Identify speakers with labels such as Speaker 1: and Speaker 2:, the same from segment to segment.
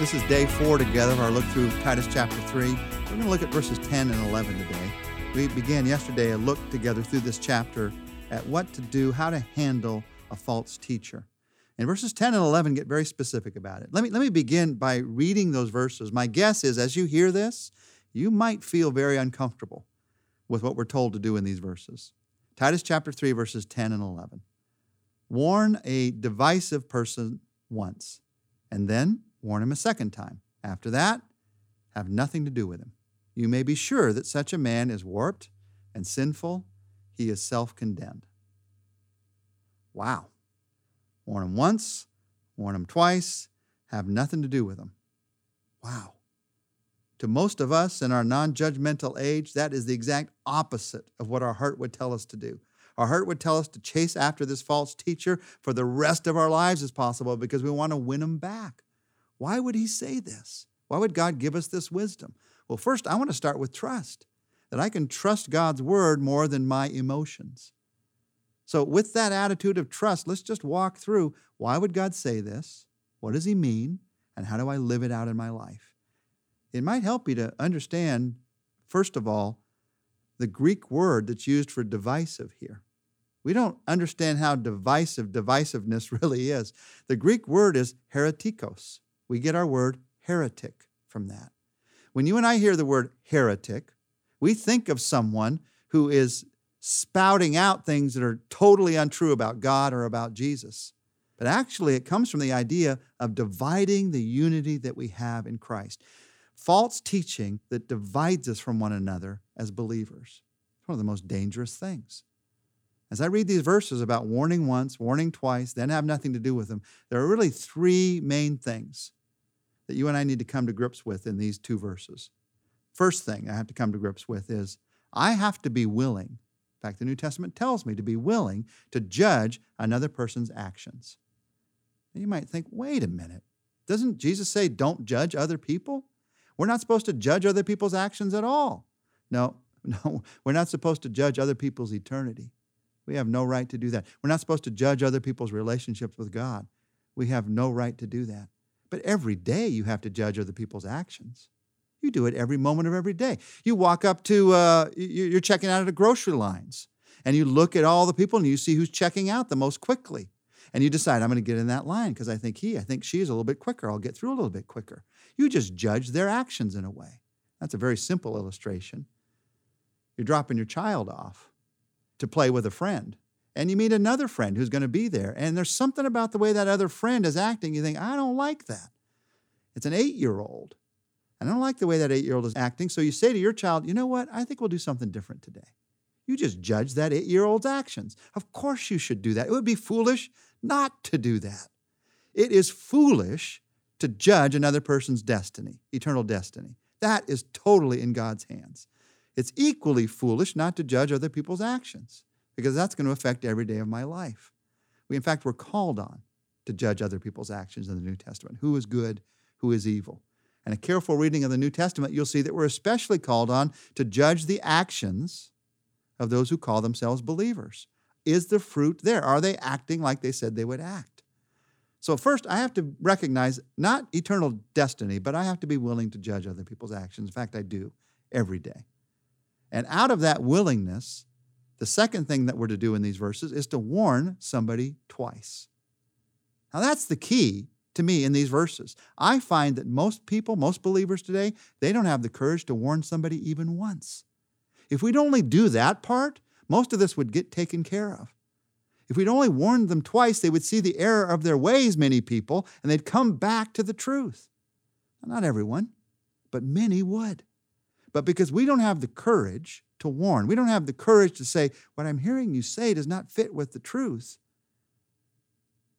Speaker 1: This is day four together of our look through Titus chapter 3. We're going to look at verses 10 and 11 today. We began yesterday a look together through this chapter at what to do, how to handle a false teacher. And verses 10 and 11 get very specific about it. Let me, let me begin by reading those verses. My guess is as you hear this, you might feel very uncomfortable with what we're told to do in these verses. Titus chapter 3, verses 10 and 11. Warn a divisive person once, and then warn him a second time. After that, have nothing to do with him. You may be sure that such a man is warped and sinful. He is self condemned. Wow. Warn him once, warn him twice, have nothing to do with him. Wow. To most of us in our non judgmental age, that is the exact opposite of what our heart would tell us to do. Our heart would tell us to chase after this false teacher for the rest of our lives as possible because we want to win him back. Why would he say this? Why would God give us this wisdom? Well, first, I want to start with trust, that I can trust God's word more than my emotions. So, with that attitude of trust, let's just walk through why would God say this? What does he mean? And how do I live it out in my life? It might help you to understand, first of all, the Greek word that's used for divisive here. We don't understand how divisive divisiveness really is. The Greek word is heretikos. We get our word heretic from that. When you and I hear the word heretic, we think of someone who is spouting out things that are totally untrue about God or about Jesus. But actually, it comes from the idea of dividing the unity that we have in Christ. False teaching that divides us from one another as believers. It's one of the most dangerous things. As I read these verses about warning once, warning twice, then have nothing to do with them, there are really three main things that you and I need to come to grips with in these two verses. First thing I have to come to grips with is I have to be willing. In fact, the New Testament tells me to be willing to judge another person's actions. you might think, wait a minute. Doesn't Jesus say, don't judge other people? We're not supposed to judge other people's actions at all. No, no, we're not supposed to judge other people's eternity. We have no right to do that. We're not supposed to judge other people's relationships with God. We have no right to do that. But every day you have to judge other people's actions. You do it every moment of every day. You walk up to, uh, you're checking out at the grocery lines, and you look at all the people and you see who's checking out the most quickly. And you decide, I'm going to get in that line because I think he, I think she's a little bit quicker. I'll get through a little bit quicker. You just judge their actions in a way. That's a very simple illustration. You're dropping your child off to play with a friend and you meet another friend who's going to be there. And there's something about the way that other friend is acting. You think, I don't like that. It's an eight year old. I don't like the way that eight year old is acting. So you say to your child, you know what? I think we'll do something different today. You just judge that eight year old's actions. Of course, you should do that. It would be foolish not to do that. It is foolish to judge another person's destiny, eternal destiny. That is totally in God's hands. It's equally foolish not to judge other people's actions because that's going to affect every day of my life. We, in fact, we're called on to judge other people's actions in the New Testament who is good, who is evil. And a careful reading of the New Testament, you'll see that we're especially called on to judge the actions of those who call themselves believers. Is the fruit there? Are they acting like they said they would act? So, first, I have to recognize not eternal destiny, but I have to be willing to judge other people's actions. In fact, I do every day. And out of that willingness, the second thing that we're to do in these verses is to warn somebody twice. Now, that's the key to me in these verses. I find that most people, most believers today, they don't have the courage to warn somebody even once. If we'd only do that part, most of this would get taken care of. If we'd only warned them twice, they would see the error of their ways, many people, and they'd come back to the truth. Not everyone, but many would. But because we don't have the courage to warn. We don't have the courage to say, What I'm hearing you say does not fit with the truth.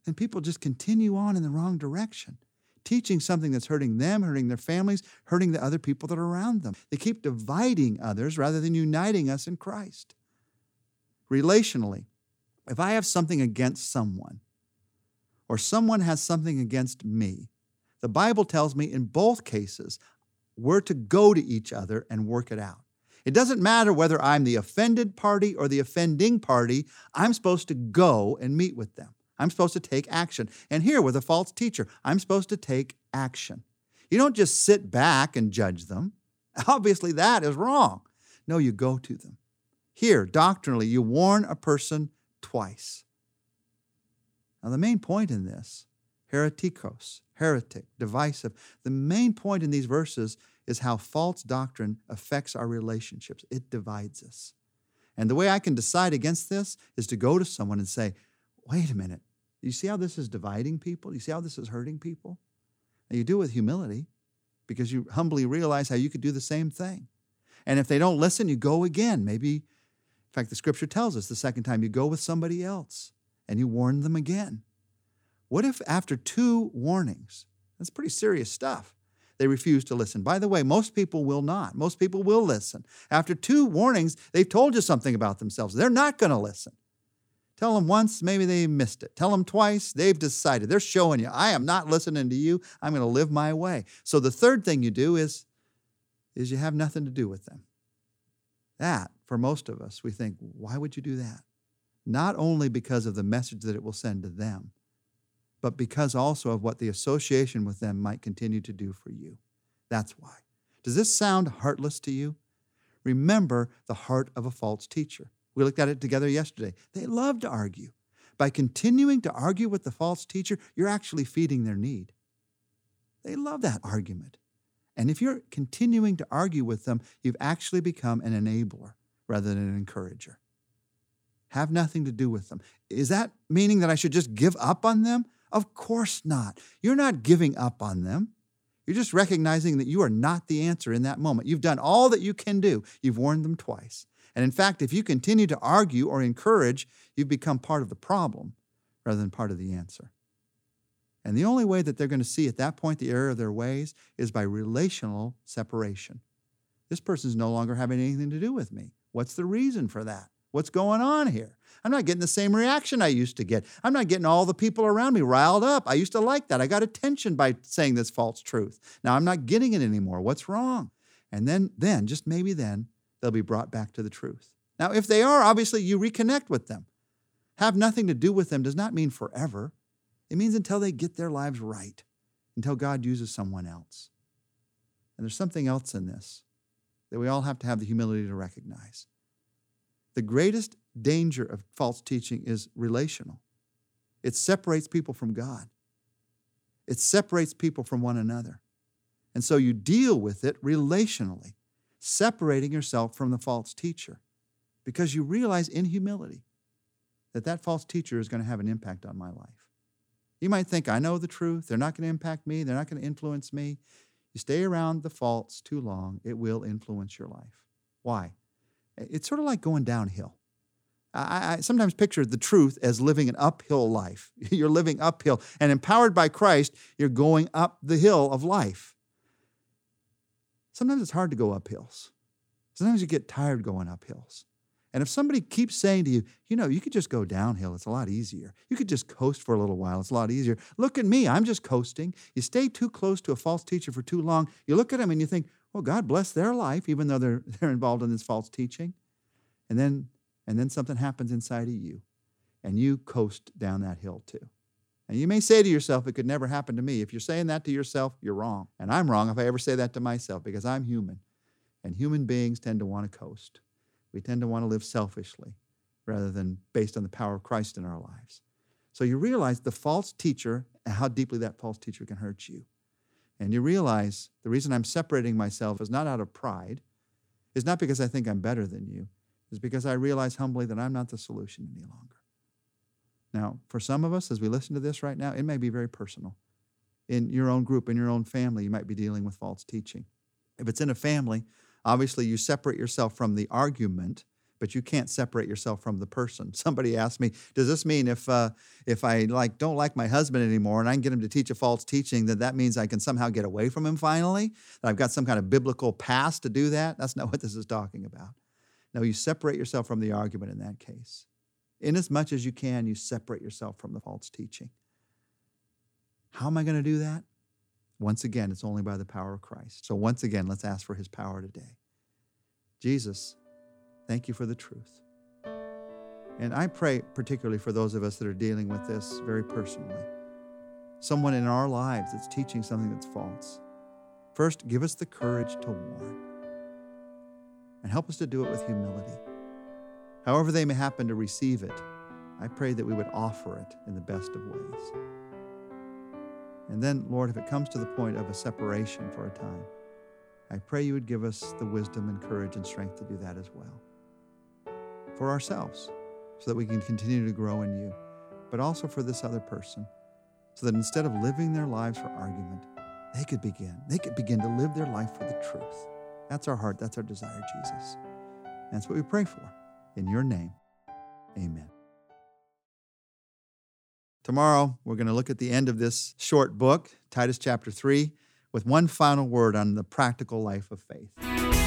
Speaker 1: And people just continue on in the wrong direction, teaching something that's hurting them, hurting their families, hurting the other people that are around them. They keep dividing others rather than uniting us in Christ. Relationally, if I have something against someone, or someone has something against me, the Bible tells me in both cases, we're to go to each other and work it out. It doesn't matter whether I'm the offended party or the offending party, I'm supposed to go and meet with them. I'm supposed to take action. And here with a false teacher, I'm supposed to take action. You don't just sit back and judge them. Obviously, that is wrong. No, you go to them. Here, doctrinally, you warn a person twice. Now, the main point in this, heretikos, heretic, divisive, the main point in these verses is how false doctrine affects our relationships. It divides us. And the way I can decide against this is to go to someone and say, wait a minute, you see how this is dividing people? You see how this is hurting people? And you do it with humility because you humbly realize how you could do the same thing. And if they don't listen, you go again. Maybe, in fact, the scripture tells us the second time you go with somebody else and you warn them again. What if after two warnings, that's pretty serious stuff, they refuse to listen? By the way, most people will not. Most people will listen. After two warnings, they've told you something about themselves. They're not going to listen. Tell them once, maybe they missed it. Tell them twice, they've decided. They're showing you, I am not listening to you. I'm going to live my way. So the third thing you do is, is you have nothing to do with them. That, for most of us, we think, why would you do that? Not only because of the message that it will send to them, but because also of what the association with them might continue to do for you. That's why. Does this sound heartless to you? Remember the heart of a false teacher. We looked at it together yesterday. They love to argue. By continuing to argue with the false teacher, you're actually feeding their need. They love that argument. And if you're continuing to argue with them, you've actually become an enabler rather than an encourager. Have nothing to do with them. Is that meaning that I should just give up on them? Of course not. You're not giving up on them. You're just recognizing that you are not the answer in that moment. You've done all that you can do. You've warned them twice. And in fact, if you continue to argue or encourage, you've become part of the problem rather than part of the answer. And the only way that they're going to see at that point the error of their ways is by relational separation. This person's no longer having anything to do with me. What's the reason for that? What's going on here? I'm not getting the same reaction I used to get. I'm not getting all the people around me riled up. I used to like that. I got attention by saying this false truth. Now I'm not getting it anymore. What's wrong? And then then just maybe then they'll be brought back to the truth. Now, if they are, obviously you reconnect with them. Have nothing to do with them does not mean forever. It means until they get their lives right, until God uses someone else. And there's something else in this that we all have to have the humility to recognize. The greatest danger of false teaching is relational. It separates people from God. It separates people from one another. And so you deal with it relationally separating yourself from the false teacher because you realize in humility that that false teacher is going to have an impact on my life. You might think, I know the truth. They're not going to impact me. They're not going to influence me. You stay around the false too long, it will influence your life. Why? It's sort of like going downhill. I, I, sometimes picture the truth as living an uphill life. You're living uphill, and empowered by Christ, you're going up the hill of life. Sometimes it's hard to go up hills. Sometimes you get tired going up hills. And if somebody keeps saying to you, you know, you could just go downhill, it's a lot easier. You could just coast for a little while, it's a lot easier. Look at me, I'm just coasting. You stay too close to a false teacher for too long, you look at him and you think, well, God bless their life, even though they're, they're involved in this false teaching. And then, and then something happens inside of you, and you coast down that hill too. And you may say to yourself, it could never happen to me. If you're saying that to yourself, you're wrong. And I'm wrong if I ever say that to myself because I'm human. And human beings tend to want to coast. We tend to want to live selfishly rather than based on the power of Christ in our lives. So you realize the false teacher and how deeply that false teacher can hurt you. And you realize the reason I'm separating myself is not out of pride, is not because I think I'm better than you, is because I realize humbly that I'm not the solution any longer. Now, for some of us, as we listen to this right now, it may be very personal. In your own group, in your own family, you might be dealing with false teaching. If it's in a family, obviously you separate yourself from the argument, but you can't separate yourself from the person. Somebody asked me, "Does this mean if uh, if I like don't like my husband anymore and I can get him to teach a false teaching, that that means I can somehow get away from him finally? That I've got some kind of biblical past to do that?" That's not what this is talking about. No, you separate yourself from the argument in that case. In as much as you can, you separate yourself from the false teaching. How am I going to do that? Once again, it's only by the power of Christ. So, once again, let's ask for his power today. Jesus, thank you for the truth. And I pray particularly for those of us that are dealing with this very personally. Someone in our lives that's teaching something that's false. First, give us the courage to warn and help us to do it with humility. However, they may happen to receive it, I pray that we would offer it in the best of ways. And then, Lord, if it comes to the point of a separation for a time, I pray you would give us the wisdom and courage and strength to do that as well. For ourselves, so that we can continue to grow in you, but also for this other person, so that instead of living their lives for argument, they could begin. They could begin to live their life for the truth. That's our heart. That's our desire, Jesus. That's what we pray for. In your name, amen. Tomorrow, we're going to look at the end of this short book, Titus chapter 3, with one final word on the practical life of faith.